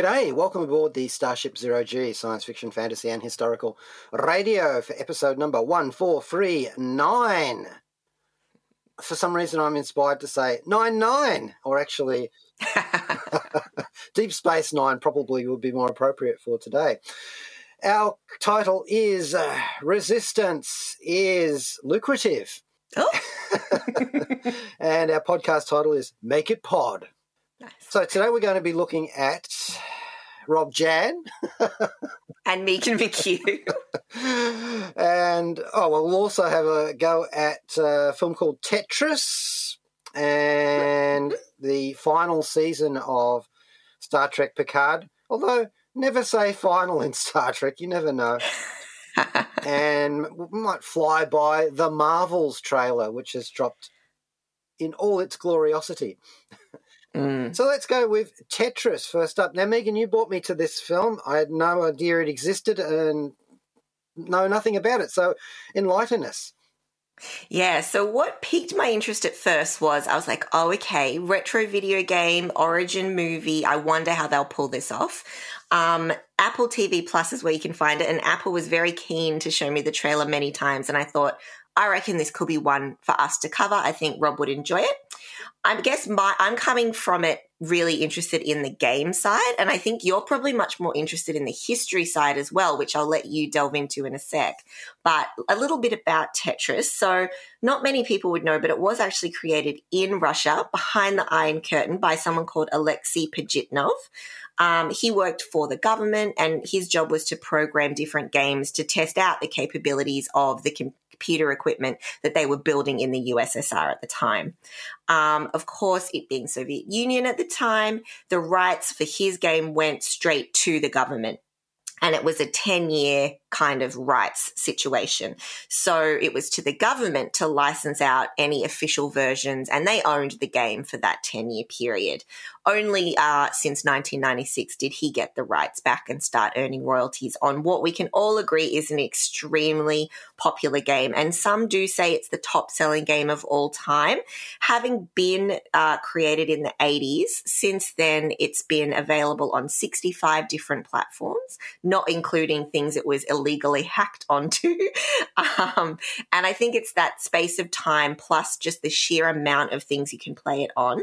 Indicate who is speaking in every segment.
Speaker 1: G'day, welcome aboard the Starship Zero G science fiction, fantasy, and historical radio for episode number 1439. For some reason, I'm inspired to say 99, or actually, Deep Space Nine probably would be more appropriate for today. Our title is uh, Resistance is Lucrative.
Speaker 2: Oh,
Speaker 1: and our podcast title is Make It Pod.
Speaker 2: Nice.
Speaker 1: So today we're going to be looking at Rob Jan.
Speaker 2: And Megan McKeough.
Speaker 1: and oh, well, we'll also have a go at uh, a film called Tetris and the final season of Star Trek Picard. Although, never say final in Star Trek, you never know. and we might fly by the Marvels trailer, which has dropped in all its gloriosity.
Speaker 2: Mm.
Speaker 1: So let's go with Tetris first up. Now, Megan, you brought me to this film. I had no idea it existed and know nothing about it. So enlighten us.
Speaker 3: Yeah, so what piqued my interest at first was I was like, oh, okay, retro video game, origin movie. I wonder how they'll pull this off. Um, Apple TV Plus is where you can find it, and Apple was very keen to show me the trailer many times. And I thought, I reckon this could be one for us to cover. I think Rob would enjoy it. I guess my I'm coming from it really interested in the game side, and I think you're probably much more interested in the history side as well, which I'll let you delve into in a sec. But a little bit about Tetris. So, not many people would know, but it was actually created in Russia behind the Iron Curtain by someone called Alexei Pajitnov. Um, he worked for the government, and his job was to program different games to test out the capabilities of the computer equipment that they were building in the USSR at the time. Um, of course, it being Soviet Union at the time, the rights for his game went straight to the government. And it was a 10 year kind of rights situation. So it was to the government to license out any official versions, and they owned the game for that 10 year period. Only uh, since 1996 did he get the rights back and start earning royalties on what we can all agree is an extremely popular game. And some do say it's the top selling game of all time. Having been uh, created in the 80s, since then it's been available on 65 different platforms, not including things it was illegally hacked onto. um, and I think it's that space of time plus just the sheer amount of things you can play it on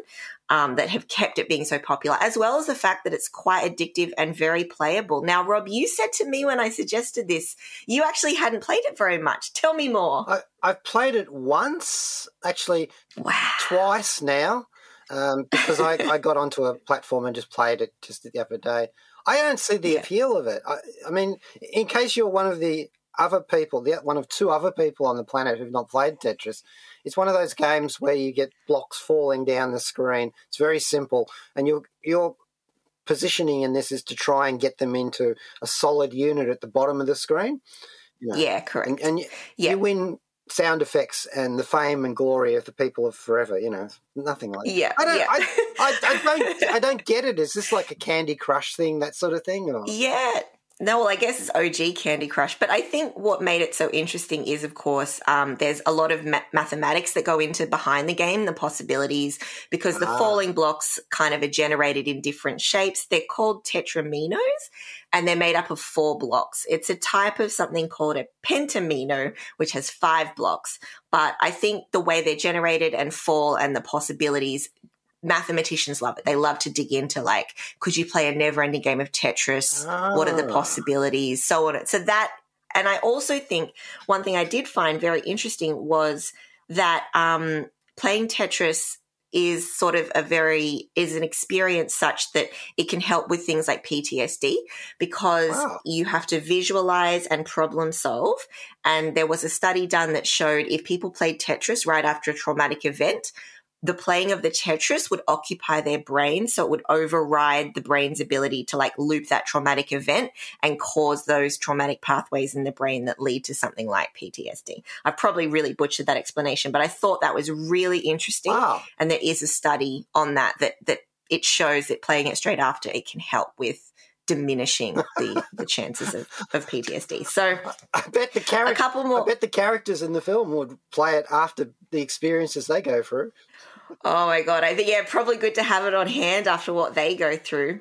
Speaker 3: um, that have kept it being so popular, as well as the fact that it's quite addictive and very playable. Now, Rob, you said to me when I suggested this, you actually hadn't played it very much. Tell me more.
Speaker 1: I, I've played it once, actually
Speaker 3: Wow.
Speaker 1: twice now, um, because I, I got onto a platform and just played it just the other day. I don't see the
Speaker 3: Yeah.
Speaker 1: appeal of it. I, I mean, in case you're one of the other people, the, one of two other people on the planet who've not played Tetris, it's one of those games where you get blocks falling down the screen. It's very simple, and your your positioning in this is to try and get them into a solid unit at the bottom of the screen. You know,
Speaker 3: Yeah, correct.
Speaker 1: and, and you,
Speaker 3: Yeah.
Speaker 1: you win sound effects and the fame and glory of the people of forever. You know, nothing like.
Speaker 3: yeah,
Speaker 1: I don't.
Speaker 3: yeah.
Speaker 1: I, I, I don't. I don't get it. Is this like a Candy Crush thing, that sort of thing? Or?
Speaker 3: Yeah. No, well, I guess it's OG Candy Crush. But I think what made it so interesting is, of course, um, there's a lot of ma- mathematics that go into behind the game, the possibilities, because the
Speaker 1: Ah.
Speaker 3: falling blocks kind of are generated in different shapes. They're called tetraminos, and they're made up of four blocks. It's a type of something called a pentamino, which has five blocks. But I think the way they're generated and fall and the possibilities mathematicians love it. They love to dig into like, could you play a never ending game of Tetris? What are the
Speaker 1: Ah.
Speaker 3: possibilities? So on. So that, and I also think one thing I did find very interesting was that um, playing Tetris is sort of a very is an experience such that it can help with things like PTSD because
Speaker 1: Wow.
Speaker 3: you have to visualize and problem solve. And there was a study done that showed if people played Tetris right after a traumatic event, the playing of the Tetris would occupy their brain. So it would override the brain's ability to like loop that traumatic event and cause those traumatic pathways in the brain that lead to something like PTSD. I probably really butchered that explanation, but I thought that was really interesting.
Speaker 1: Wow.
Speaker 3: And there is a study on that that, that it shows that playing it straight after it can help with diminishing the, the chances of, of PTSD. So
Speaker 1: I bet the
Speaker 3: a
Speaker 1: character.
Speaker 3: couple
Speaker 1: I bet the characters in the film would play it after the experiences they go through.
Speaker 3: Oh my god! I think yeah, probably good to have it on hand after what they go through.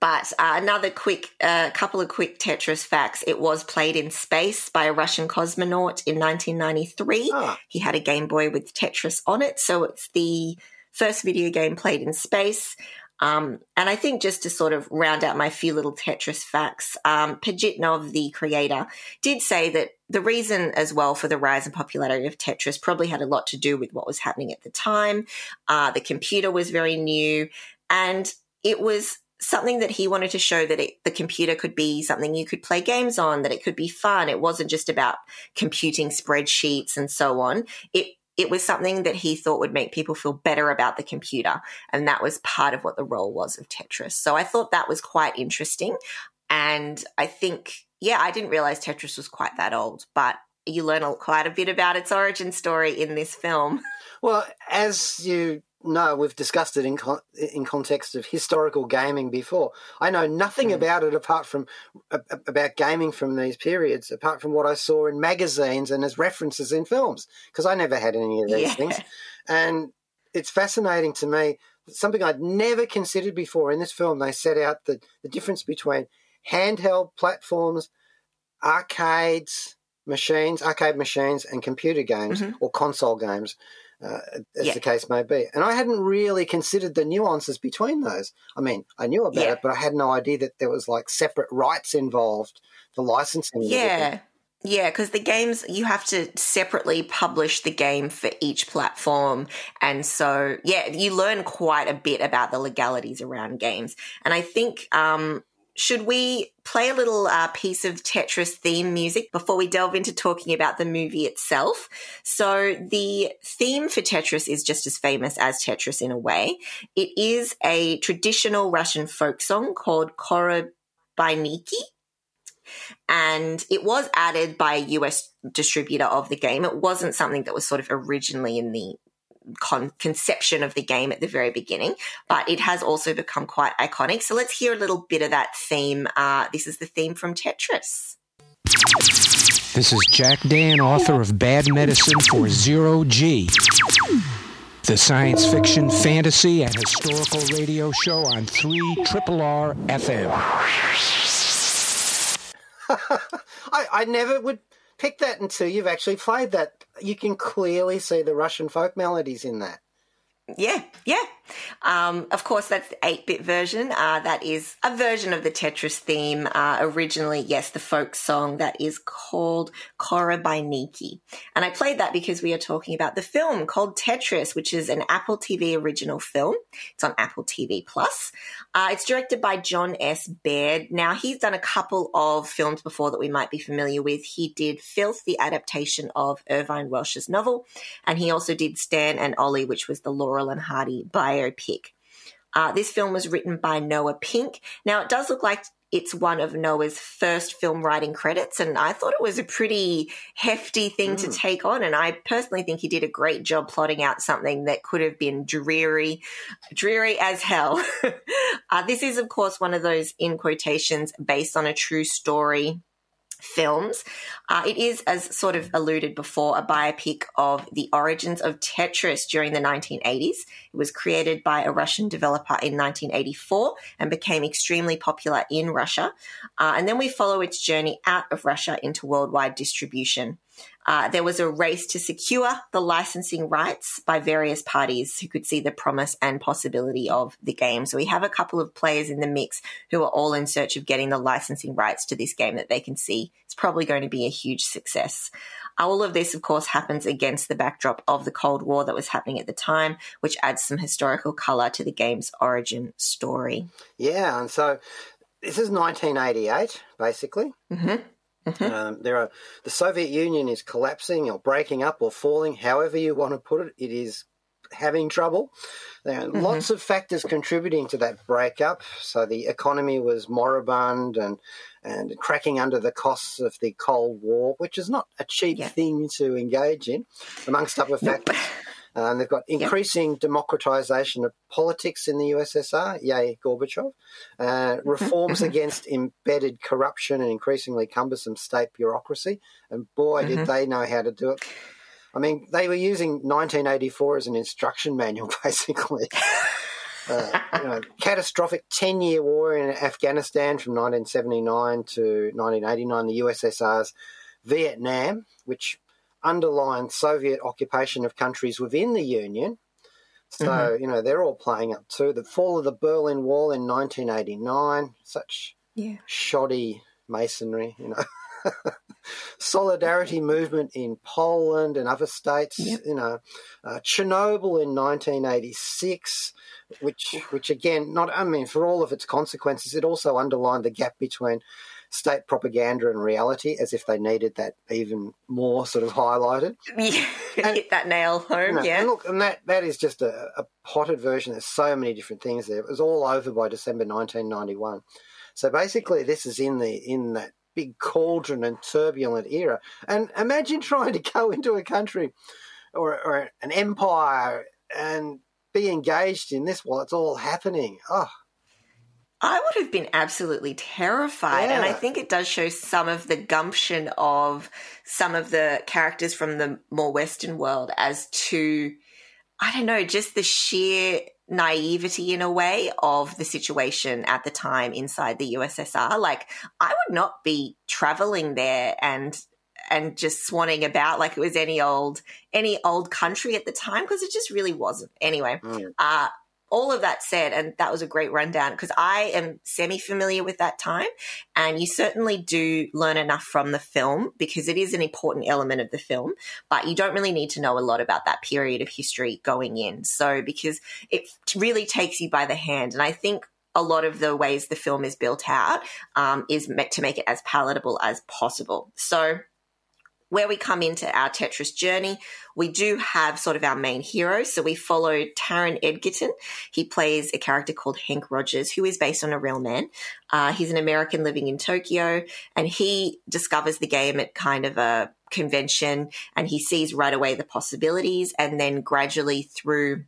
Speaker 3: But uh, another quick, uh, couple of quick Tetris facts. It was played in space by a Russian cosmonaut in 1993.
Speaker 1: Ah,
Speaker 3: He had a Game Boy with Tetris on it, so it's the first video game played in space. Um, and I think just to sort of round out my few little Tetris facts, um, Pajitnov, the creator, did say that the reason as well for the rise in popularity of Tetris probably had a lot to do with what was happening at the time. Uh, the computer was very new, and it was something that he wanted to show that it, the computer could be something you could play games on, that it could be fun. It wasn't just about computing spreadsheets and so on. It it was something that he thought would make people feel better about the computer, and that was part of what the role was of Tetris. So I thought that was quite interesting, and I think yeah, I didn't realize Tetris was quite that old, but you learn quite a bit about its origin story in this film.
Speaker 1: well, as you know, we've discussed it in con- in context of historical gaming before. I know nothing
Speaker 3: Mm.
Speaker 1: about it apart from a- a- about gaming from these periods, apart from what I saw in magazines and as references in films, because I never had any of these
Speaker 3: Yeah.
Speaker 1: things. And it's fascinating to me. Something I'd never considered before in this film. They set out the, the difference between handheld platforms, arcades, machines, arcade machines, and computer games
Speaker 3: Mhm.
Speaker 1: or console games, uh, as
Speaker 3: Yeah.
Speaker 1: the case may be. And I hadn't really considered the nuances between those. I mean, I knew about
Speaker 3: Yeah.
Speaker 1: it, but I had no idea that there was like separate rights involved for licensing.
Speaker 3: Yeah. Yeah, because the games, you have to separately publish the game for each platform. And so, yeah, you learn quite a bit about the legalities around games. And I think, um, should we play a little uh, piece of Tetris theme music before we delve into talking about the movie itself? So, the theme for Tetris is just as famous as Tetris in a way. It is a traditional Russian folk song called Korobeiniki and it was added by a US distributor of the game. It wasn't something that was sort of originally in the con- conception of the game at the very beginning, but it has also become quite iconic. So let's hear a little bit of that theme. Uh, this is the theme from Tetris.
Speaker 4: This is Jack Dann, author of Bad Medicine for Zero G, the science fiction, fantasy, and historical radio show on 3 Triple R FM.
Speaker 1: I, I never would pick that until you've actually played that. You can clearly see the Russian folk melodies in that.
Speaker 3: Yeah, yeah. Um, of course, that's the 8 bit version. Uh, that is a version of the Tetris theme. Uh, originally, yes, the folk song that is called Korobeiniki. And I played that because we are talking about the film called Tetris, which is an Apple TV original film. It's on Apple TV Plus. Uh, it's directed by Jon S. Baird. Now, he's done a couple of films before that we might be familiar with. He did Filth, the adaptation of Irvine Welsh's novel, and he also did Stan and Ollie, which was the Laurel and Hardy biopic. Uh, this film was written by Noah Pink. Now, it does look like it's one of Noah's first film writing credits, and I thought it was a pretty hefty thing to take on. And I personally think he did a great job plotting out something that could have been dreary, dreary as hell. uh, this is, of course, one of those in quotations based on a true story films. Uh, it is, as sort of alluded before, a biopic of the origins of Tetris during the 1980s. It was created by a Russian developer in 1984 and became extremely popular in Russia. Uh, and then we follow its journey out of Russia into worldwide distribution. Uh, there was a race to secure the licensing rights by various parties who could see the promise and possibility of the game. So we have a couple of players in the mix who are all in search of getting the licensing rights to this game that they can see it's probably going to be a huge success. All of this, of course, happens against the backdrop of the Cold War that was happening at the time, which adds some historical color to the game's origin story.
Speaker 1: Yeah, and so this is 1988, basically.
Speaker 3: Mm-hmm.
Speaker 1: Um, there are the Soviet Union is collapsing or breaking up or falling, however you want to put it. It is having trouble. There are lots of factors contributing to that breakup. So the economy was moribund and and cracking under the costs of the Cold War, which is not a cheap
Speaker 3: Yeah.
Speaker 1: thing to engage in, amongst other factors. Um, they've got increasing democratization of politics in the USSR, yay, Gorbachev. Uh, reforms against embedded corruption and increasingly cumbersome state bureaucracy. And boy, did they know how to do it. I mean, they were using 1984 as an instruction manual, basically. Uh, you know, catastrophic 10 year war in Afghanistan from 1979 to 1989, the USSR's Vietnam, which underlined Soviet occupation of countries within the Union. So, you know, they're all playing up too. The fall of the Berlin Wall in 1989, such
Speaker 3: Yeah.
Speaker 1: shoddy masonry, you know. Solidarity movement in Poland and other states,
Speaker 3: Yep.
Speaker 1: you know. Uh, Chernobyl in 1986, which, which again, not, I mean, for all of its consequences, it also underlined the gap between state propaganda and reality, as if they needed that even more sort of highlighted.
Speaker 3: Hit that nail home,
Speaker 1: know,
Speaker 3: yeah.
Speaker 1: And look, and that, that is just a, a potted version. There's so many different things there. It was all over by December 1991. So basically, this is in the in that big cauldron and turbulent era. And imagine trying to go into a country or, or an empire and be engaged in this while it's all happening. Oh,
Speaker 3: I would have been absolutely terrified. And I think it does show some of the gumption of some of the characters from the more Western world as to, I don't know, just the sheer naivety in a way of the situation at the time inside the USSR. Like, I would not be traveling there and and just swanning about like it was any old any old country at the time because it just really wasn't. Anyway,
Speaker 1: Mm.
Speaker 3: uh, all of that said, and that was a great rundown because I am semi familiar with that time, and you certainly do learn enough from the film because it is an important element of the film, but you don't really need to know a lot about that period of history going in. So, because it really takes you by the hand, and I think a lot of the ways the film is built out um, is meant to make it as palatable as possible. So, where we come into our Tetris journey, we do have sort of our main hero. So we follow Taron Egerton. He plays a character called Hank Rogers, who is based on a real man. Uh, he's an American living in Tokyo, and he discovers the game at kind of a convention, and he sees right away the possibilities, and then gradually through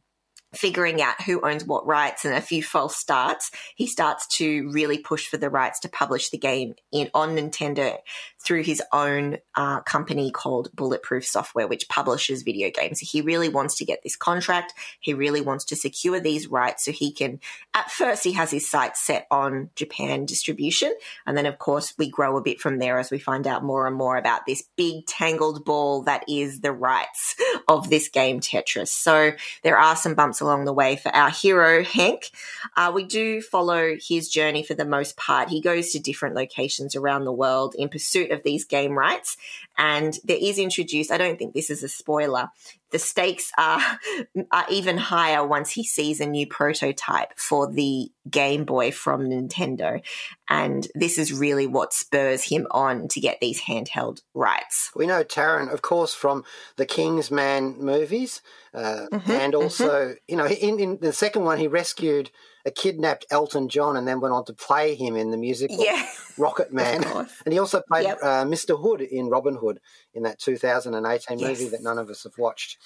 Speaker 3: figuring out who owns what rights and a few false starts, he starts to really push for the rights to publish the game in on Nintendo through his own uh, company called Bulletproof Software, which publishes video games. He really wants to get this contract. He really wants to secure these rights so he can. At first, he has his sights set on Japan distribution, and then, of course, we grow a bit from there as we find out more and more about this big tangled ball that is the rights of this game, Tetris. So there are some bumps along the way for our hero, Hank. Uh, we do follow his journey for the most part. He goes to different locations around the world in pursuit of these game rights. And there is introduced, I don't think this is a spoiler, the stakes are, are even higher once he sees a new prototype for the Game Boy from Nintendo. And this is really what spurs him on to get these handheld rights.
Speaker 1: We know Taron, of course, from the Kingsman movies, uh,
Speaker 3: Mm-hmm,
Speaker 1: and also, you know, in, in the second one, he rescued kidnapped Elton John and then went on to play him in the musical
Speaker 3: Yeah.
Speaker 1: Rocket Man. And he also played
Speaker 3: Yep.
Speaker 1: uh, Mr. Hood in Robin Hood in that 2018 movie that none of us have watched.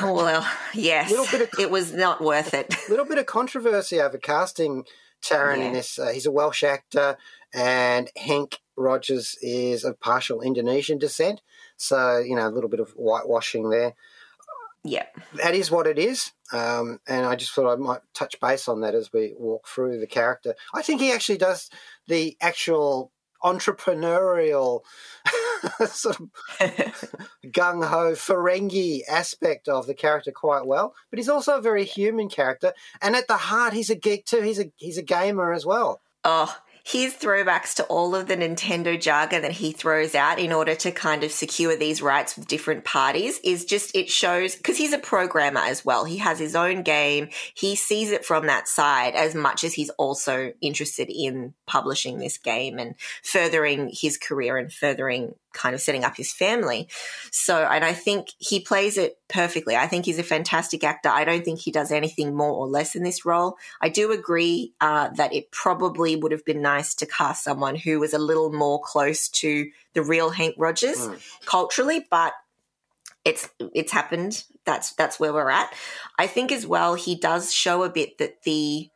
Speaker 3: Oh, well, yes.
Speaker 1: Little bit of-
Speaker 3: it was not worth it.
Speaker 1: A little bit of controversy over casting Taron in this. Uh, he's a Welsh actor, and Hank Rogers is of partial Indonesian descent. So, you know, a little bit of whitewashing there.
Speaker 3: Yeah.
Speaker 1: that is what it is. Um, and I just thought I might touch base on that as we walk through the character. I think he actually does the actual entrepreneurial sort of gung ho Ferengi aspect of the character quite well. But he's also a very human character, and at the heart, he's a geek too. He's a he's a gamer as well.
Speaker 3: Oh, his throwbacks to all of the Nintendo jargon that he throws out in order to kind of secure these rights with different parties is just, it shows, because he's a programmer as well. He has his own game. He sees it from that side as much as he's also interested in publishing this game and furthering his career and furthering kind of setting up his family. So, and I think he plays it perfectly. I think he's a fantastic actor. I don't think he does anything more or less in this role. I do agree uh, that it probably would have been nice to cast someone who was a little more close to the real Hank Rogers mm. culturally, but it's it's happened. That's that's where we're at. I think as well he does show a bit that the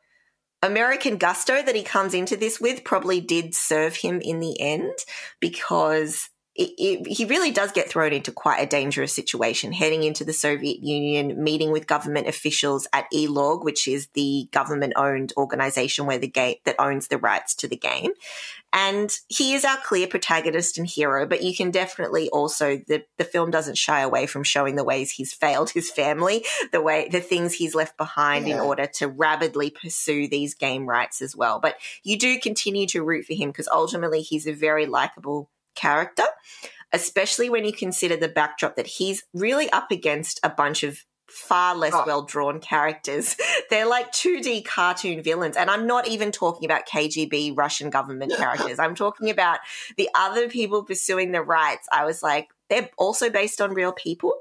Speaker 3: American gusto that he comes into this with probably did serve him in the end because it, it, he really does get thrown into quite a dangerous situation heading into the Soviet Union, meeting with government officials at ELORG, which is the government owned organization where the game that owns the rights to the game. And he is our clear protagonist and hero, but you can definitely also, the, the film doesn't shy away from showing the ways he's failed his family, the way, the things he's left behind yeah. in order to rabidly pursue these game rights as well. But you do continue to root for him because ultimately he's a very likable character, especially when you consider the backdrop that he's really up against a bunch of far less oh. well drawn characters. They're like 2D cartoon villains. And I'm not even talking about KGB Russian government characters. I'm talking about the other people pursuing the rights. I was like, they're also based on real people.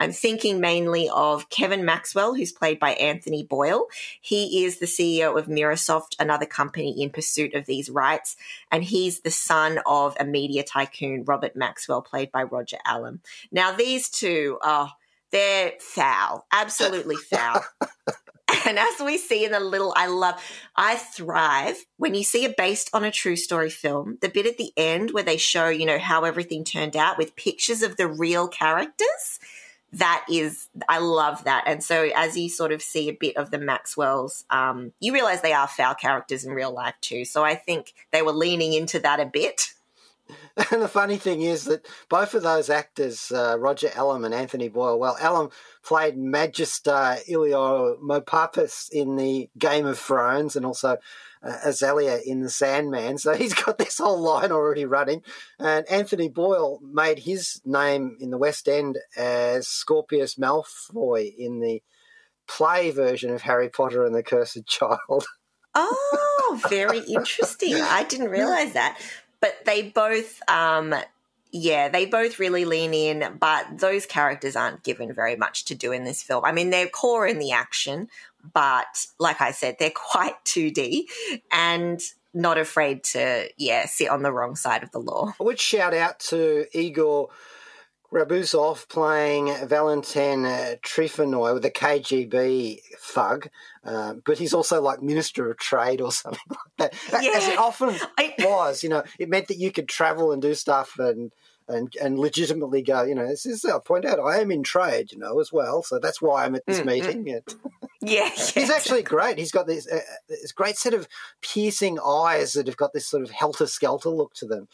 Speaker 3: I'm thinking mainly of Kevin Maxwell, who's played by Anthony Boyle. He is the CEO of Mirrorsoft, another company in pursuit of these rights. And he's the son of a media tycoon, Robert Maxwell, played by Roger Allam. Now, these two are. They're foul, absolutely foul. And as we see in the little, I love, I thrive when you see a based on a true story film, the bit at the end where they show, you know, how everything turned out with pictures of the real characters that is i love that. And so as you sort of see a bit of the maxwells um, you realize they are foul characters in real life too. So i think they were leaning into that a bit
Speaker 1: and the funny thing is that both of those actors, uh, Roger Allam and Anthony Boyle, well, Allam played Magister Ilio Iliomopapis in the Game of Thrones and also uh, Azalea in The Sandman. So he's got this whole line already running. And Anthony Boyle made his name in the West End as Scorpius Malfoy in the play version of Harry Potter and the Cursed Child.
Speaker 3: Oh, very interesting. I didn't realize that. But they both um, yeah, they both really lean in, but those characters aren't given very much to do in this film. I mean, they're core in the action, but like I said, they're quite 2D and not afraid to, yeah, sit on the wrong side of the law.
Speaker 1: I would shout out to Igor Grabusov playing Valentin uh, Trifonov with a KGB thug, uh, but he's also like Minister of Trade or something like that. Yeah. As it often I... was, you know, it meant that you could travel and do stuff and and and legitimately go, you know, this is I'll point out I am in trade, you know, as well, so that's why I'm at this mm, meeting.
Speaker 3: Mm. Yeah,
Speaker 1: he's actually great. He's got this uh, this great set of piercing eyes that have got this sort of helter skelter look to them.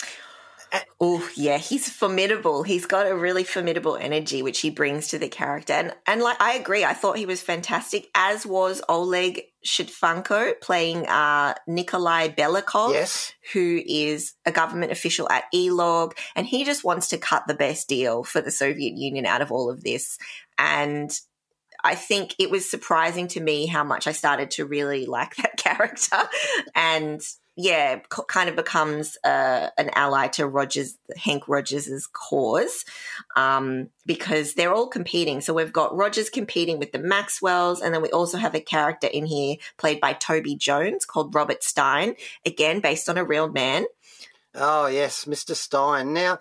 Speaker 3: Oh yeah, he's formidable. He's got a really formidable energy which he brings to the character, and and like I agree, I thought he was fantastic. As was Oleg Shchefanko playing uh, Nikolai Belikov,
Speaker 1: yes.
Speaker 3: who is a government official at ELORG, and he just wants to cut the best deal for the Soviet Union out of all of this. And I think it was surprising to me how much I started to really like that character, and yeah, kind of becomes uh, an ally to Rogers, Hank Rogers's cause, um, because they're all competing. So we've got Rogers competing with the Maxwells, and then we also have a character in here played by Toby Jones called Robert Stein, again based on a real man.
Speaker 1: Oh yes, Mr. Stein. Now,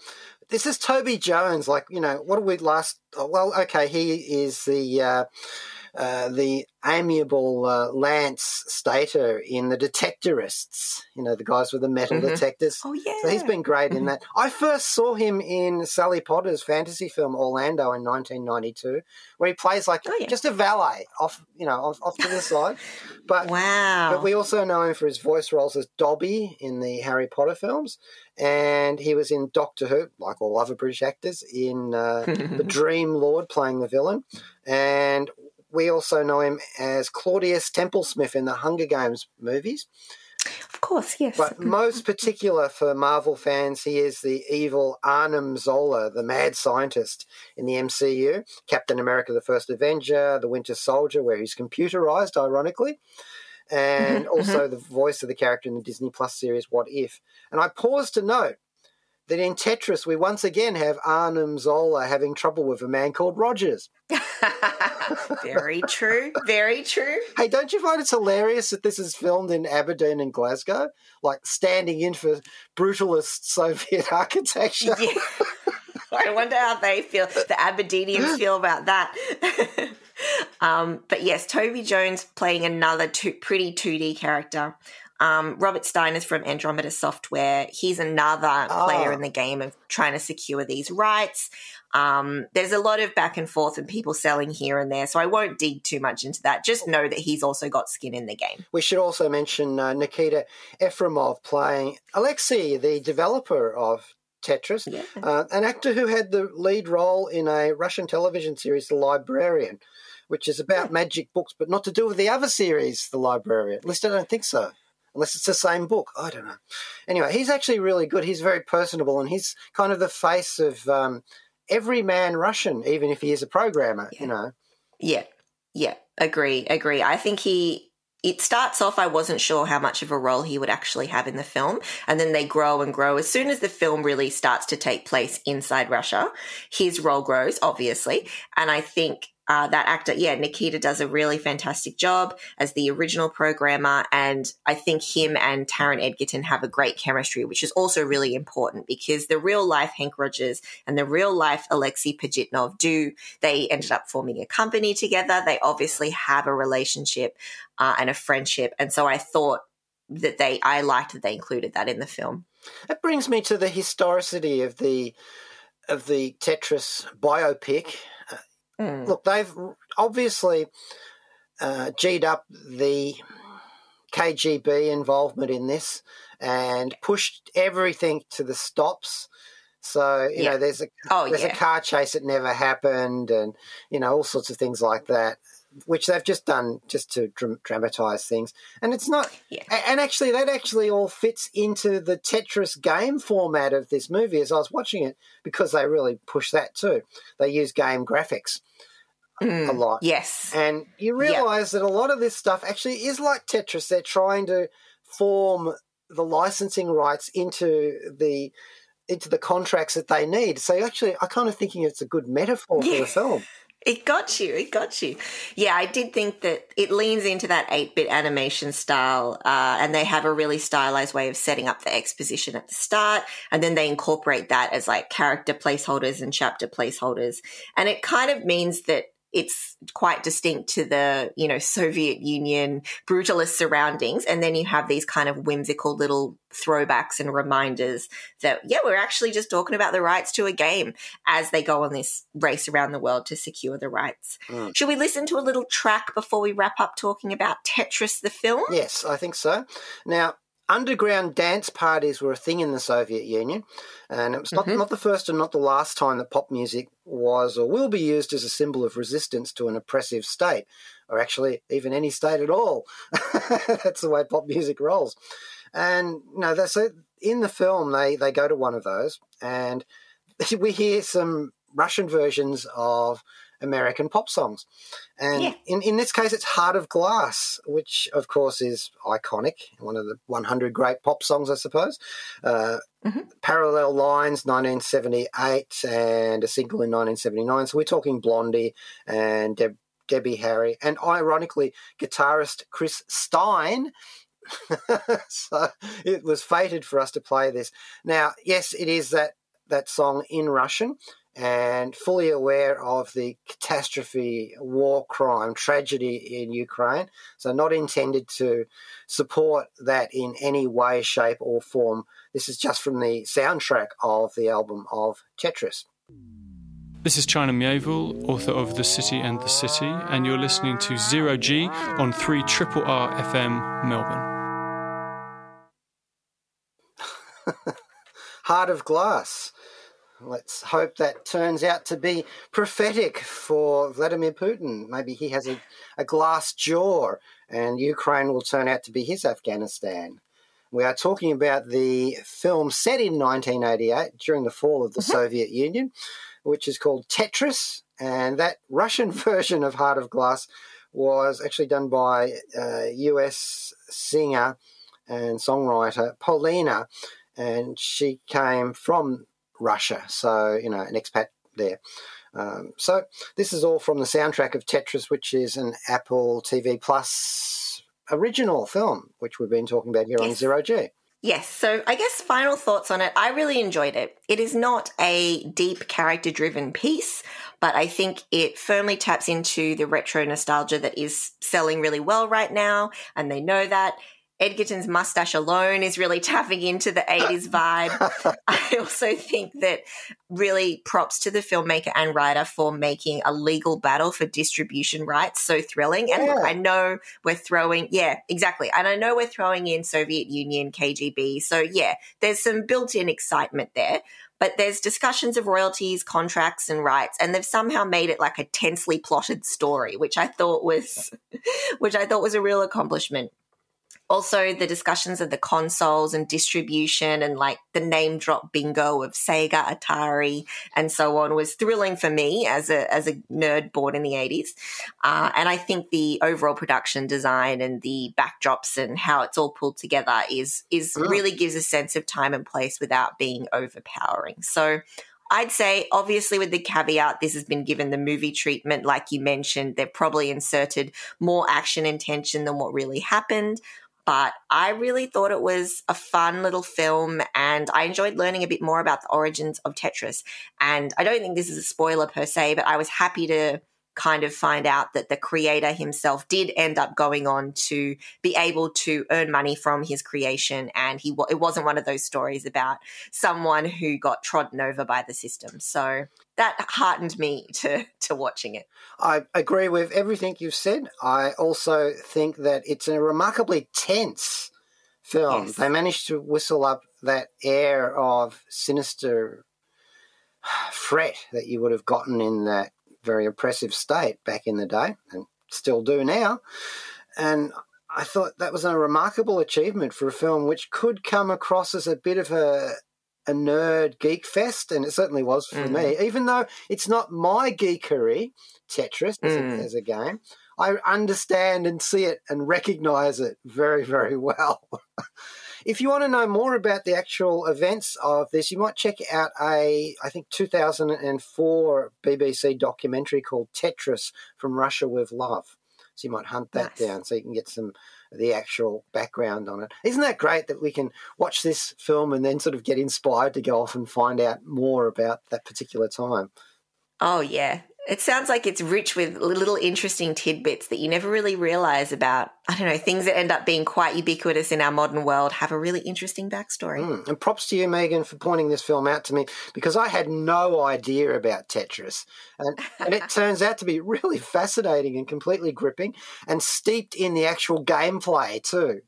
Speaker 1: this is Toby Jones. Like you know, what did we last? Oh, well, okay, he is the. Uh, uh, the amiable uh, Lance Stater in The Detectorists, you know, the guys with the metal mm-hmm. detectors.
Speaker 3: Oh, yeah.
Speaker 1: So he's been great in mm-hmm. that. I first saw him in Sally Potter's fantasy film Orlando in 1992, where he plays like oh, yeah. just a valet off, you know, off, off to the side. But,
Speaker 3: wow.
Speaker 1: But we also know him for his voice roles as Dobby in the Harry Potter films. And he was in Doctor Who, like all other British actors, in uh, The Dream Lord playing the villain. And we also know him as Claudius Templesmith in the Hunger Games movies.
Speaker 3: Of course, yes.
Speaker 1: But most particular for Marvel fans, he is the evil Arnim Zola, the mad scientist in the MCU. Captain America, the First Avenger, the Winter Soldier, where he's computerized, ironically. And uh-huh. also the voice of the character in the Disney Plus series What If. And I pause to note that in Tetris, we once again have Arnim Zola having trouble with a man called Rogers.
Speaker 3: Very true. Very true.
Speaker 1: Hey, don't you find it's hilarious that this is filmed in Aberdeen and Glasgow? Like standing in for brutalist Soviet architecture.
Speaker 3: Yeah. I wonder how they feel, the Aberdeenians feel about that. um, but yes, Toby Jones playing another two, pretty 2D character. Um, Robert Stein is from Andromeda Software. He's another player
Speaker 1: Ah.
Speaker 3: in the game of trying to secure these rights. Um, there's a lot of back and forth and people selling here and there, so I won't dig too much into that. Just know that he's also got skin in the game.
Speaker 1: We should also mention uh, Nikita Efremov playing Alexei, the developer of Tetris,
Speaker 3: Yeah.
Speaker 1: uh, an actor who had the lead role in a Russian television series, The Librarian, which is about magic books, but not to do with the other series, The Librarian. At least I don't think so. Unless it's the same book. I don't know. Anyway, he's actually really good. He's very personable and he's kind of the face of um, every man Russian, even if he is a programmer, you know.
Speaker 3: Yeah, yeah, agree, agree. I think he. It starts off, I wasn't sure how much of a role he would actually have in the film. And then they grow and grow. As soon as the film really starts to take place inside Russia, his role grows, obviously. And I think uh, that actor, yeah, Nikita does a really fantastic job as the original programmer. And I think him and Taron Egerton have a great chemistry, which is also really important because the real life Hank Rogers and the real life Alexei Pajitnov do, they ended up forming a company together. They obviously have a relationship uh, and a friendship. And so I thought that they, I liked that they included that in the film.
Speaker 1: That brings me to the historicity of the of the Tetris biopic.
Speaker 3: Mm.
Speaker 1: Look, they've obviously uh, G'd up the KGB involvement in this and pushed everything to the stops. So you
Speaker 3: Yeah.
Speaker 1: know, there's a
Speaker 3: Oh,
Speaker 1: there's
Speaker 3: yeah.
Speaker 1: a car chase that never happened, and you know all sorts of things like that, which they've just done just to dram- dramatize things. And it's not,
Speaker 3: Yeah.
Speaker 1: and actually that actually all fits into the Tetris game format of this movie. As I was watching it, because they really push that too. They use game graphics
Speaker 3: Mm.
Speaker 1: a lot.
Speaker 3: Yes.
Speaker 1: And you realize that a lot of this stuff actually is like Tetris. They're trying to form the licensing rights into the into the contracts that they need. So actually, I kind of thinking it's a good metaphor for the film.
Speaker 3: It got you. It got you. Yeah, I did think that it leans into that 8 bit animation style, uh, and they have a really stylized way of setting up the exposition at the start, and then they incorporate that as like character placeholders and chapter placeholders. And it kind of means that it's quite distinct to the, you know, Soviet Union brutalist surroundings. And then you have these kind of whimsical little throwbacks and reminders that, yeah, we're actually just talking about the rights to a game as they go on this race around the world to secure the rights.
Speaker 1: Mm.
Speaker 3: Should we listen to a little track before we wrap up talking about Tetris the film?
Speaker 1: Yes, I think so. Now, underground dance parties were a thing in the Soviet Union, and it was not,
Speaker 3: Mhm.
Speaker 1: not the first and not the last time that pop music was or will be used as a symbol of resistance to an oppressive state, or actually even any state at all. That's the way pop music rolls. And you know, that's so in the film they they go to one of those, and we hear some Russian versions of American pop songs. And
Speaker 3: Yeah.
Speaker 1: in, in this case, it's Heart of Glass, which, of course, is iconic, one of the 100 great pop songs, I suppose. Uh,
Speaker 3: Mhm.
Speaker 1: Parallel Lines, 1978, and a single in 1979. So we're talking Blondie and Deb, Debbie Harry, and ironically, guitarist Chris Stein. so it was fated for us to play this. Now, yes, it is that, that song in Russian and fully aware of the catastrophe, war crime, tragedy in Ukraine. So, not intended to support that in any way, shape, or form. This is just from the soundtrack of the album of Tetris.
Speaker 5: This is China Miéville, author of The City and the City, and you're listening to Zero G on 3 Triple R FM Melbourne.
Speaker 1: Heart of Glass. Let's hope that turns out to be prophetic for Vladimir Putin. Maybe he has a, a glass jaw and Ukraine will turn out to be his Afghanistan. We are talking about the film set in 1988 during the fall of the Soviet Union, which is called Tetris. And that Russian version of Heart of Glass was actually done by uh, US singer and songwriter Paulina, and she came from Russia, so you know an expat there. Um, so this is all from the soundtrack of Tetris, which is an Apple TV Plus original film, which we've been talking about here on Zero G.
Speaker 3: Yes, so I guess final thoughts on it. I really enjoyed it. It is not a deep character driven piece, but I think it firmly taps into the retro nostalgia that is selling really well right now, and they know that. Egerton's mustache alone is really tapping into the 80s vibe. I also think that really props to the filmmaker and writer for making a legal battle for distribution rights so thrilling. And look, I know we're throwing, yeah, exactly. And I know we're throwing in Soviet Union, KGB. So, yeah, there's some built in excitement there. But there's discussions of royalties, contracts, and rights, and they've somehow made it like a tensely plotted story, which I thought was, which I thought was a real accomplishment also the discussions of the consoles and distribution and like the name drop bingo of Sega, Atari, and so on was thrilling for me as a as a nerd born in the eighties. Uh, and I think the overall production design and the backdrops and how it's all pulled together is is
Speaker 1: Mm.
Speaker 3: really gives a sense of time and place without being overpowering. So. I'd say, obviously, with the caveat, this has been given the movie treatment, like you mentioned. They've probably inserted more action and tension than what really happened but I really thought it was a fun little film and I enjoyed learning a bit more about the origins of Tetris. And I don't think this is a spoiler per se, but I was happy to kind of find out that the creator himself did end up going on to be able to earn money from his creation and he it wasn't one of those stories about someone who got trodden over by the system. So that heartened me to to watching it.
Speaker 1: I agree with everything you've said. I also think that it's a remarkably tense film.
Speaker 3: Yes.
Speaker 1: They managed to whistle up that air of sinister fret that you would have gotten in that very oppressive state back in the day and still do now. And I thought that was a remarkable achievement for a film which could come across as a bit of a a nerd geek fest, and it certainly was for
Speaker 3: Mm.
Speaker 1: me. Even though it's not my geekery, Tetris as,
Speaker 3: Mm.
Speaker 1: a, as a game, I understand and see it and recognize it very, very well. if you want to know more about the actual events of this, you might check out a, I think, 2004 BBC documentary called Tetris from Russia with Love. So you might hunt that
Speaker 3: Nice.
Speaker 1: down so you can get some the actual background on it. Isn't that great that we can watch this film and then sort of get inspired to go off and find out more about that particular time?
Speaker 3: Oh, yeah. It sounds like it's rich with little interesting tidbits that you never really realize about. I don't know, things that end up being quite ubiquitous in our modern world have a really interesting backstory.
Speaker 1: Mm. And props to you, Megan, for pointing this film out to me because I had no idea about Tetris. And, and it turns out to be really fascinating and completely gripping and steeped in the actual gameplay, too.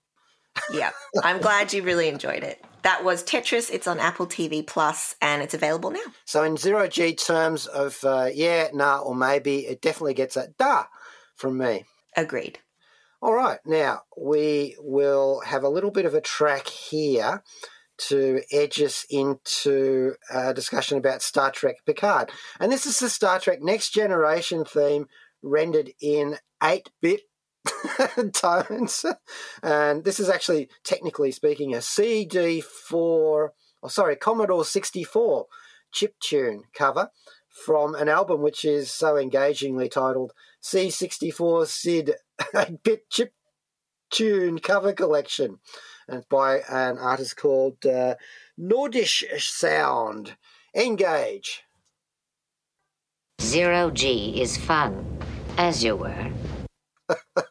Speaker 3: Yeah. I'm glad you really enjoyed it. That was Tetris. It's on Apple TV Plus and it's available now.
Speaker 1: So, in zero G terms of uh, yeah, nah, or maybe, it definitely gets a da from me.
Speaker 3: Agreed.
Speaker 1: All right, now we will have a little bit of a track here to edge us into a discussion about Star Trek Picard. And this is the Star Trek Next Generation theme rendered in 8 bit tones. And this is actually, technically speaking, a CD4, oh, sorry, Commodore 64 chip tune cover from an album which is so engagingly titled C64 SID 8 bit chip tune cover collection. And it's by an artist called uh, Nordish Sound. Engage.
Speaker 6: Zero G is fun, as you were.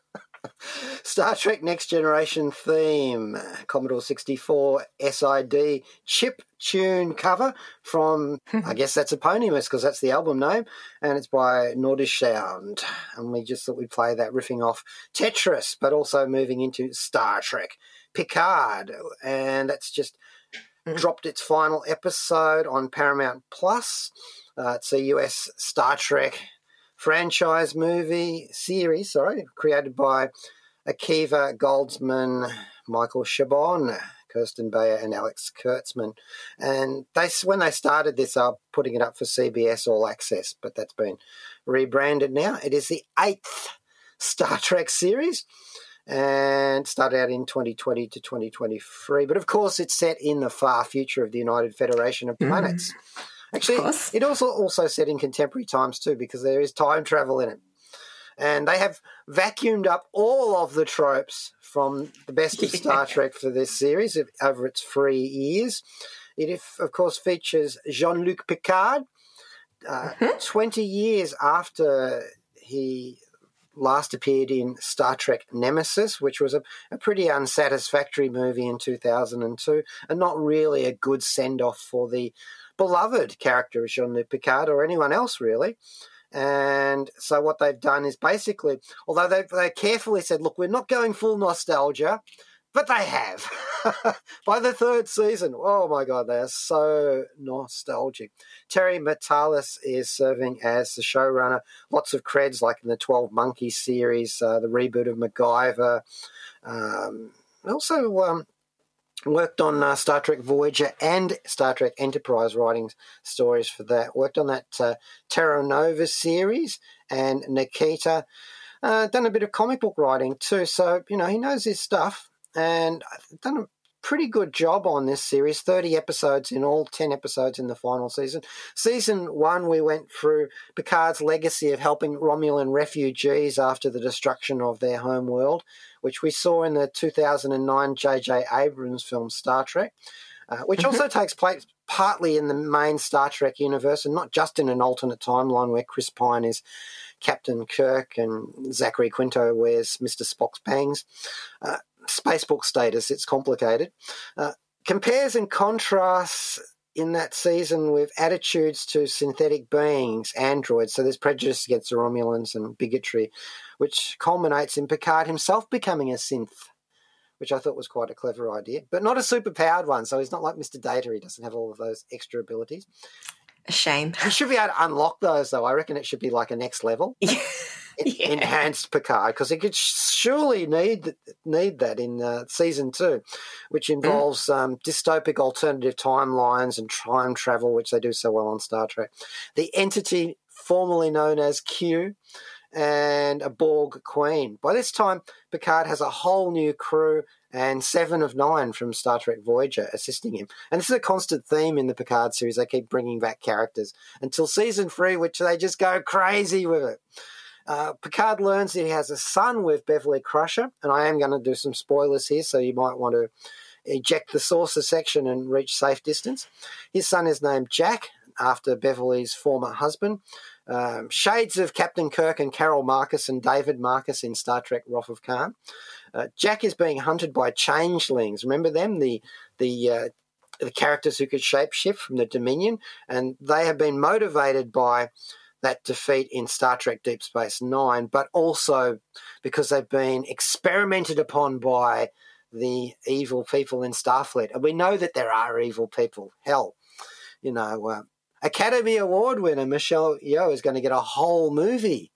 Speaker 1: Star Trek Next Generation theme, Commodore 64 SID chip tune cover from, I guess that's eponymous because that's the album name, and it's by Nordish Sound. And we just thought we'd play that riffing off Tetris, but also moving into Star Trek Picard. And that's just dropped its final episode on Paramount Plus. Uh, it's a US Star Trek franchise movie series, sorry, created by Akiva Goldsman, Michael Chabon, Kirsten Beyer and Alex Kurtzman. And they, when they started this, are putting it up for CBS All Access, but that's been rebranded now. It is the eighth Star Trek series and started out in 2020 to 2023. But of course, it's set in the far future of the United Federation of Planets. Mm. Actually, it also also set in contemporary times too, because there is time travel in it. And they have vacuumed up all of the tropes from the best of Star Trek for this series over its three years. It, of course, features Jean Luc Picard. Uh, mm-hmm. 20 years after he last appeared in Star Trek Nemesis, which was a, a pretty unsatisfactory movie in 2002, and not really a good send off for the beloved character of Jean Luc Picard or anyone else, really. And so what they've done is basically, although they they carefully said, look, we're not going full nostalgia, but they have. By the third season, oh my God, they are so nostalgic. Terry Matalas is serving as the showrunner. Lots of creds, like in the 12 Monkeys series, uh, the reboot of MacGyver. Um, also, um, worked on uh, Star Trek Voyager and Star Trek Enterprise writing stories for that. Worked on that uh, Terra Nova series and Nikita. Uh, done a bit of comic book writing too, so you know he knows his stuff and done pretty good job on this series 30 episodes in all 10 episodes in the final season season one we went through picard's legacy of helping romulan refugees after the destruction of their home world which we saw in the 2009 j.j abrams film star trek uh, which mm-hmm. also takes place partly in the main Star Trek universe and not just in an alternate timeline where Chris Pine is Captain Kirk and Zachary Quinto wears Mr. Spock's bangs. Uh, spacebook status, it's complicated. Uh, compares and contrasts in that season with attitudes to synthetic beings, androids. So there's prejudice against the Romulans and bigotry, which culminates in Picard himself becoming a synth, which I thought was quite a clever idea, but not a superpowered one. So he's not like Mr. Data, he doesn't have all of those extra abilities.
Speaker 3: A shame.
Speaker 1: He should be able to unlock those, though. I reckon it should be like a next level. yeah. enhanced Picard because he could surely need need that in uh, season two, which mm. involves mm. um, dystopic alternative timelines and time travel, which they do so well on Star Trek. The entity formerly known as Q and a Borg Queen. By this time, Picard has a whole new crew and seven of nine from Star Trek Voyager assisting him. And this is a constant theme in the Picard series. They keep bringing back characters until season three, which they just go crazy with it. Uh, Picard learns that he has a son with Beverly Crusher, and I am going to do some spoilers here, so you might want to eject the saucer section and reach safe distance. His son is named Jack, after Beverly's former husband. Um, shades of Captain Kirk and Carol Marcus and David Marcus in Star Trek Wrath of Khan. Uh, Jack is being hunted by changelings. Remember them? The the uh, the characters who could shapeshift from the Dominion, and they have been motivated by that defeat in Star Trek Deep Space Nine, but also because they've been experimented upon by the evil people in Starfleet. And we know that there are evil people. Hell, you know, uh, Academy Award winner Michelle Yeoh is going to get a whole movie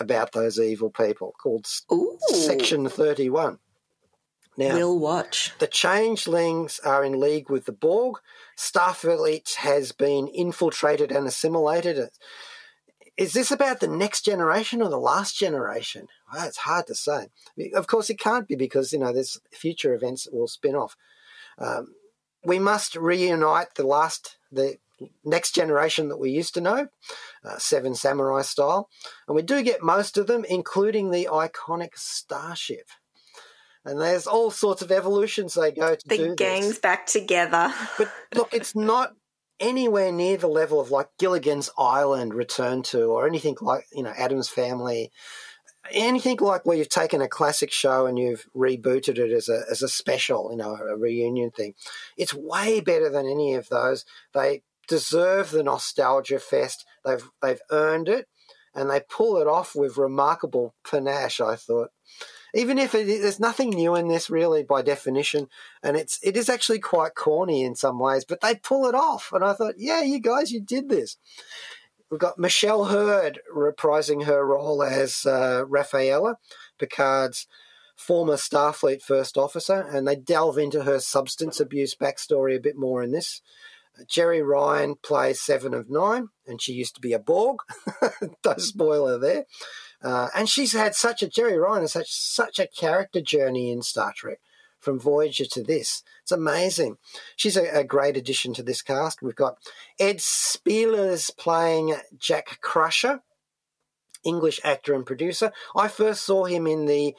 Speaker 1: about those evil people called Ooh. Section 31.
Speaker 3: Now, we'll watch.
Speaker 1: The changelings are in league with the Borg. Starfleet has been infiltrated and assimilated is this about the next generation or the last generation? Well, it's hard to say. Of course, it can't be because you know there's future events that will spin off. Um, we must reunite the last, the next generation that we used to know, uh, Seven Samurai style, and we do get most of them, including the iconic starship. And there's all sorts of evolutions they go to.
Speaker 3: The gang's
Speaker 1: this.
Speaker 3: back together.
Speaker 1: but look, it's not anywhere near the level of like Gilligan's Island Return to, or anything like you know Adam's Family, anything like where you've taken a classic show and you've rebooted it as a as a special, you know, a reunion thing. It's way better than any of those. They deserve the nostalgia fest. They've they've earned it, and they pull it off with remarkable panache. I thought even if it, there's nothing new in this really by definition, and it's it is actually quite corny in some ways, but they pull it off, and I thought, yeah, you guys, you did this. We've got Michelle Hurd reprising her role as uh, Rafaela, Picard's former Starfleet first officer, and they delve into her substance abuse backstory a bit more in this. Jeri Ryan plays Seven of Nine, and she used to be a Borg. no spoiler there. Uh, and she's had such a Jeri Ryan such such a character journey in Star Trek from Voyager to this. It's amazing. She's a, a great addition to this cast. We've got Ed Speleers playing Jack Crusher, English actor and producer. I first saw him in the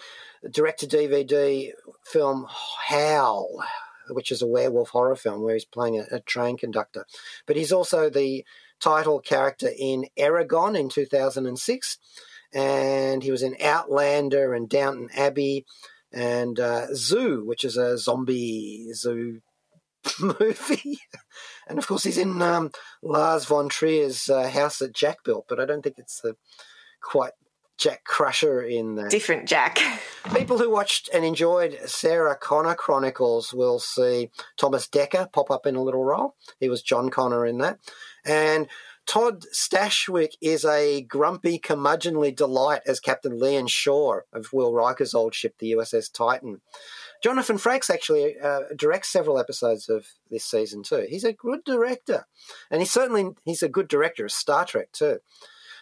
Speaker 1: director DVD film Howl, which is a werewolf horror film where he's playing a, a train conductor. But he's also the title character in Eragon in 2006 and he was in Outlander and Downton Abbey and uh, Zoo, which is a zombie zoo movie. and of course, he's in um, Lars von Trier's uh, House that Jack built, but I don't think it's the quite Jack Crusher in that.
Speaker 3: Different Jack.
Speaker 1: People who watched and enjoyed Sarah Connor Chronicles will see Thomas Dekker pop up in a little role. He was John Connor in that. And Todd Stashwick is a grumpy, curmudgeonly delight as Captain Leon Shaw of Will Riker's old ship, the USS Titan. Jonathan Frakes actually uh, directs several episodes of this season too. He's a good director, and he's certainly he's a good director of Star Trek too.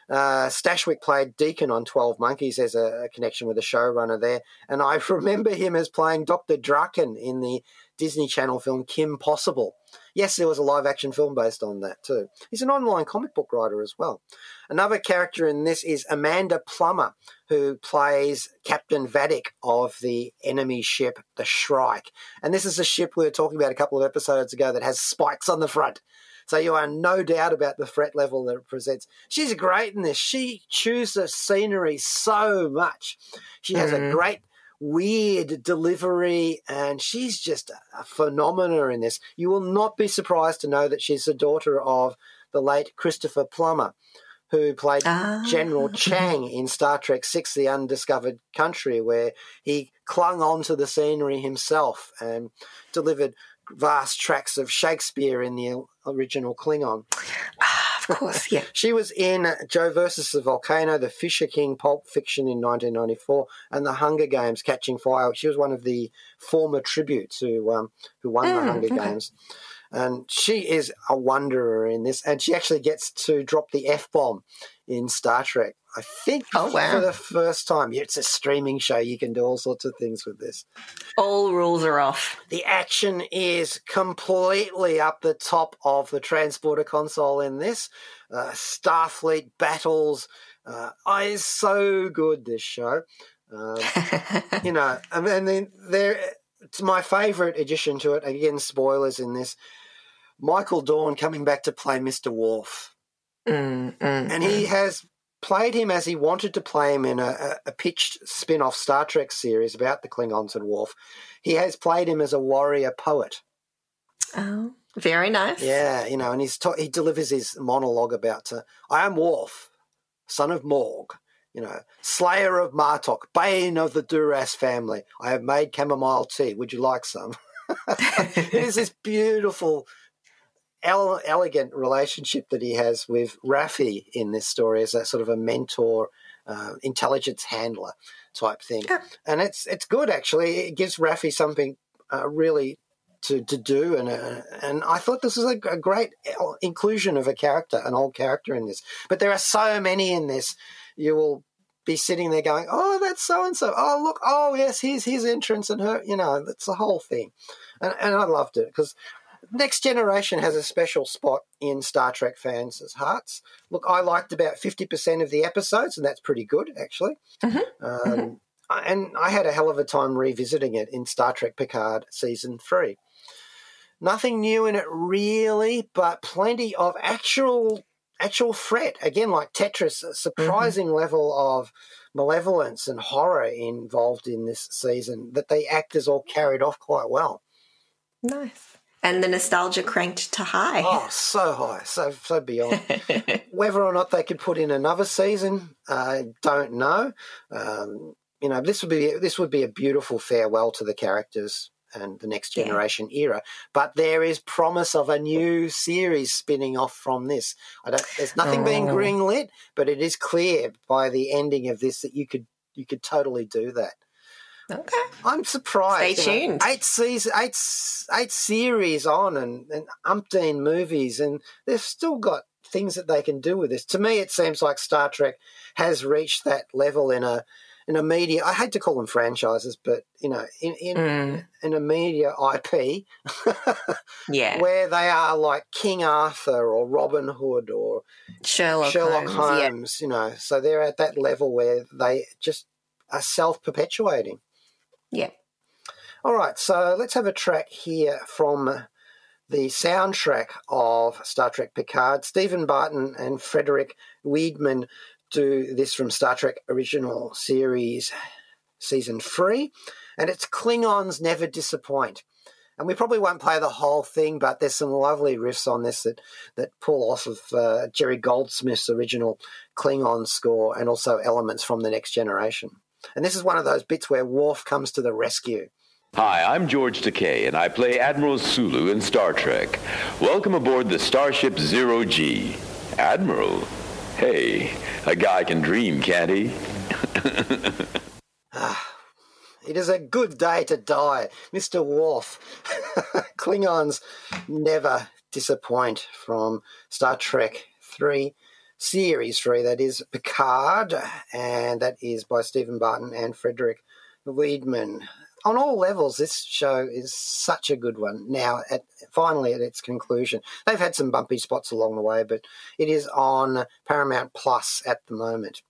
Speaker 1: Uh, Stashwick played Deacon on 12 Monkeys. as a, a, connection with the showrunner there. And I remember him as playing Dr. Drakken in the Disney Channel film Kim Possible. Yes, there was a live action film based on that too. He's an online comic book writer as well. Another character in this is Amanda Plummer, who plays Captain Vadic of the enemy ship, the Shrike. And this is a ship we were talking about a couple of episodes ago that has spikes on the front. So you are no doubt about the threat level that it presents. She's great in this. She chews the scenery so much. She has mm. a great weird delivery, and she's just a phenomena in this. You will not be surprised to know that she's the daughter of the late Christopher Plummer, who played ah. General Chang in Star Trek Six: The Undiscovered Country, where he clung onto the scenery himself and delivered vast tracts of Shakespeare in the original Klingon.
Speaker 3: Ah, of course, yeah.
Speaker 1: she was in Joe versus the Volcano, The Fisher King, Pulp Fiction in 1994, and The Hunger Games, Catching Fire. She was one of the former tributes who um, who won mm, the Hunger okay. Games. And she is a wanderer in this, and she actually gets to drop the F bomb in Star Trek. I think oh, wow. for the first time. It's a streaming show. You can do all sorts of things with this.
Speaker 3: All rules are off.
Speaker 1: The action is completely up the top of the transporter console in this. Uh, Starfleet battles. Uh, is so good, this show. Um, you know, and then there, it's my favourite addition to it. Again, spoilers in this. Michael Dorn coming back to play Mr. Worf.
Speaker 3: Mm, mm,
Speaker 1: and he mm. has played him as he wanted to play him in a, a pitched spin off Star Trek series about the Klingons and Worf. He has played him as a warrior poet.
Speaker 3: Oh, very nice.
Speaker 1: Yeah, you know, and he's ta- he delivers his monologue about, uh, I am Worf, son of Mogh, you know, slayer of Martok, bane of the Duras family. I have made chamomile tea. Would you like some? it is this beautiful ele- elegant relationship that he has with Rafi in this story as a sort of a mentor, uh, intelligence handler type thing, yeah. and it's it's good actually. It gives Rafi something uh, really to, to do, and uh, and I thought this was a, a, great inclusion of a character, an old character in this. But there are so many in this. You will be sitting there going, "Oh, that's so and so. Oh, look. Oh, yes, here's his entrance and her. You know, that's the whole thing." And, and I loved it because Next Generation has a special spot in Star Trek fans' hearts. Look, I liked about 50% of the episodes, and that's pretty good, actually.
Speaker 3: Mm-hmm. Um,
Speaker 1: mm-hmm. And I had a hell of a time revisiting it in Star Trek Picard Season 3. Nothing new in it, really, but plenty of actual actual threat. Again, like Tetris, a surprising mm-hmm. level of malevolence and horror involved in this season that the actors all carried off quite well.
Speaker 3: Nice and the nostalgia cranked to high.
Speaker 1: Oh, so high, so so beyond. Whether or not they could put in another season, I don't know. Um, you know, this would be this would be a beautiful farewell to the characters and the next generation yeah. era. But there is promise of a new series spinning off from this. I don't. There's nothing oh. being greenlit, but it is clear by the ending of this that you could you could totally do that.
Speaker 3: Okay.
Speaker 1: I'm surprised.
Speaker 3: Stay
Speaker 1: you know, eight seasons, eight eight series on, and, and umpteen movies, and they've still got things that they can do with this. To me, it seems like Star Trek has reached that level in a in a media. I hate to call them franchises, but you know, in in,
Speaker 3: Mm,
Speaker 1: in a media IP
Speaker 3: yeah.
Speaker 1: where they are like King Arthur or Robin Hood or
Speaker 3: Sherlock,
Speaker 1: Sherlock
Speaker 3: Holmes. yeah.
Speaker 1: Holmes, you know. So they're at that level where they just are self perpetuating.
Speaker 3: Yeah.
Speaker 1: All right, so let's have a track here from the soundtrack of Star Trek Picard. Stephen Barton and Frederik Wiedmann do this from Star Trek Original Series Season 3, and it's Klingons Never Disappoint. And we probably won't play the whole thing, but there's some lovely riffs on this that, that pull off of uh, Jerry Goldsmith's original Klingon score and also elements from The Next Generation. And this is one of those bits where Worf comes to the rescue.
Speaker 7: Hi, I'm George Takei, and I play Admiral Sulu in Star Trek. Welcome aboard the Starship Zero G. Admiral? Hey, a guy can dream, can't he?
Speaker 1: ah, It is a good day to die, Mr. Worf. Klingons never disappoint from Star Trek 3, Series 3, that is Picard, and that is by Stephen Barton and Frederik Wiedmann. On all levels, this show is such a good one. Now, at, finally at its conclusion, they've had some bumpy spots along the way, but it is on Paramount Plus at the moment.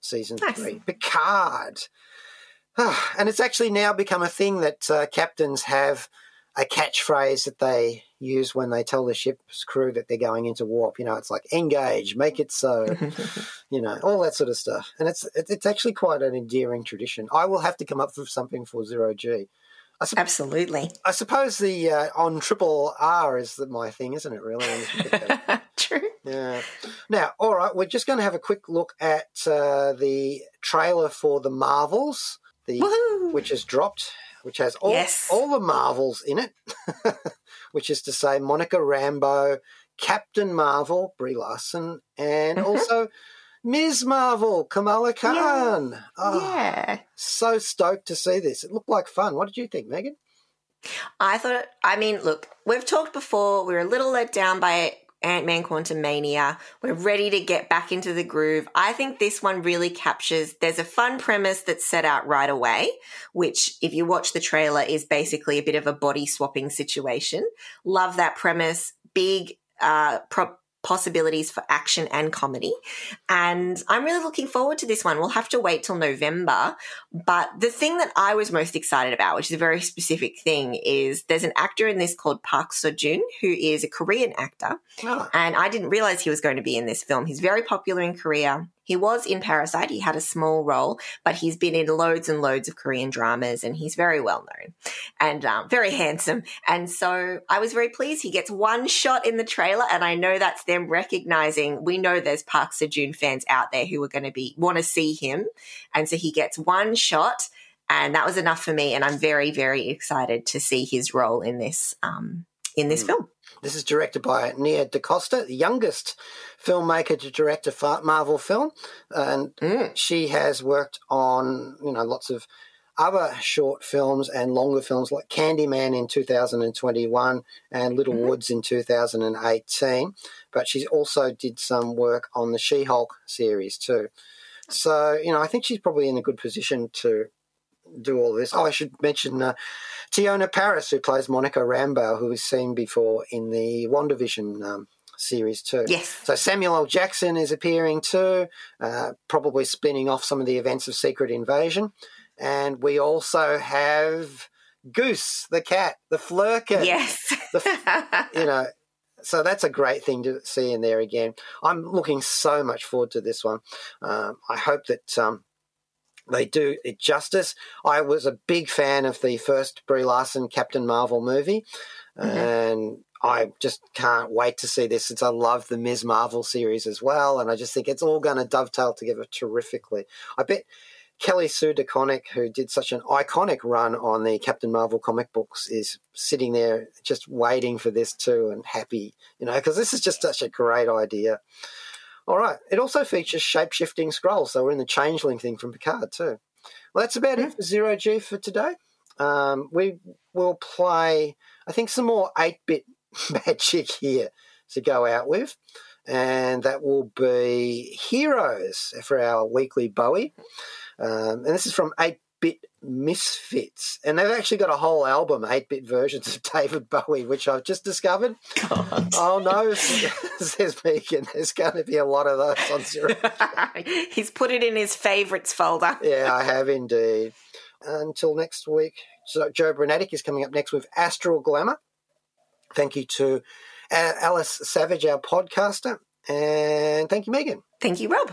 Speaker 1: Season
Speaker 3: Nice.
Speaker 1: three, Picard. and it's actually now become a thing that uh, captains have a catchphrase that they use when they tell the ship's crew that they're going into warp. You know, it's like engage, make it so, you know, all that sort of stuff. And it's it- it's actually quite an endearing tradition. I will have to come up with something for zero G. I, sup-
Speaker 3: Absolutely.
Speaker 1: I suppose the uh, on triple R is the, my thing, isn't it? Really.
Speaker 3: True.
Speaker 1: Yeah. Now, all right, we're just going to have a quick look at uh, the trailer for the Marvels, the
Speaker 3: Woohoo!
Speaker 1: which has dropped, which has all
Speaker 3: Yes.
Speaker 1: all the Marvels in it, which is to say Monica Rambeau, Captain Marvel, Brie Larson, and
Speaker 3: Mhm.
Speaker 1: also Ms. Marvel, Kamala Khan. Oh,
Speaker 3: yeah.
Speaker 1: So stoked to see this. It looked like fun. What did you think, Megan?
Speaker 3: I thought, I mean, look, we've talked before, we were a little let down by Ant Man Quantumania. We're ready to get back into the groove. I think this one really captures, there's a fun premise that's set out right away, which, if you watch the trailer, is basically a bit of a body swapping situation. Love that premise. Big, uh, possibilities for action and comedy. And I'm really looking forward to this one. We'll have to wait till November. But the thing that I was most excited about, which is a very specific thing, is there's an actor in this called Park Seo-joon, who is a Korean actor.
Speaker 1: Oh,
Speaker 3: And I didn't realize he was going to be in this film. He's very popular in Korea. He was in Parasite. He had a small role, but he's been in loads and loads of Korean dramas and he's very well known and um, very handsome. And so I was very pleased. He gets one shot in the trailer and I know that's them recognizing, we know there's Park Seo-joon fans out there who are going to be, want to see him. And so he gets one shot and that was enough for me. And I'm very, very excited to see his role in this, um, in this
Speaker 1: Mm.
Speaker 3: film.
Speaker 1: This is directed by Nia DaCosta, the youngest filmmaker to direct a Marvel film, and
Speaker 3: Mm.
Speaker 1: she has worked on you know lots of other short films and longer films like Candyman in 2021 and Little
Speaker 3: Mhm.
Speaker 1: Woods in 2018. But she also did some work on the She-Hulk series too. So you know I think she's probably in a good position to do all this. Oh, I should mention uh, Teyonah Parris, who plays Monica Rambeau, who we've seen before in the WandaVision um, series too.
Speaker 3: Yes.
Speaker 1: So Samuel L. Jackson is appearing too, uh, probably spinning off some of the events of Secret Invasion. And we also have Goose, the cat, the flerken.
Speaker 3: Yes.
Speaker 1: You know, so that's a great thing to see in there again. I'm looking so much forward to this one. Um, I hope that um, they do it justice. I was a big fan of the first Brie Larson Captain Marvel movie, mm-hmm. and I just can't wait to see this since I love the Ms. Marvel series as well, and I just think it's all going to dovetail together terrifically. I bet Kelly Sue DeConnick, who did such an iconic run on the Captain Marvel comic books, is sitting there just waiting for this too and happy, you know, because this is just such a great idea. All right. It also features shape shifting scrolls, so we're in the changeling thing from Picard too. Well, that's about it for Zero G for today. Um, we will play, I think, some more 8 bit magic here to go out with. And that will be Heroes for our weekly Bowie. Um, and this is from 8 bit Misfits. And they've actually got a whole album, 8 bit versions of David Bowie, which I've just discovered. Oh no, says Megan, there's going to be a lot of those on Zero.
Speaker 3: He's put it in his favourites folder.
Speaker 1: yeah, I have indeed. Until next week, so Joe Brunatic is coming up next with Astral Glamour. Thank you to uh, Alice Savage, our podcaster, and thank you, Megan.
Speaker 3: Thank you, Rob.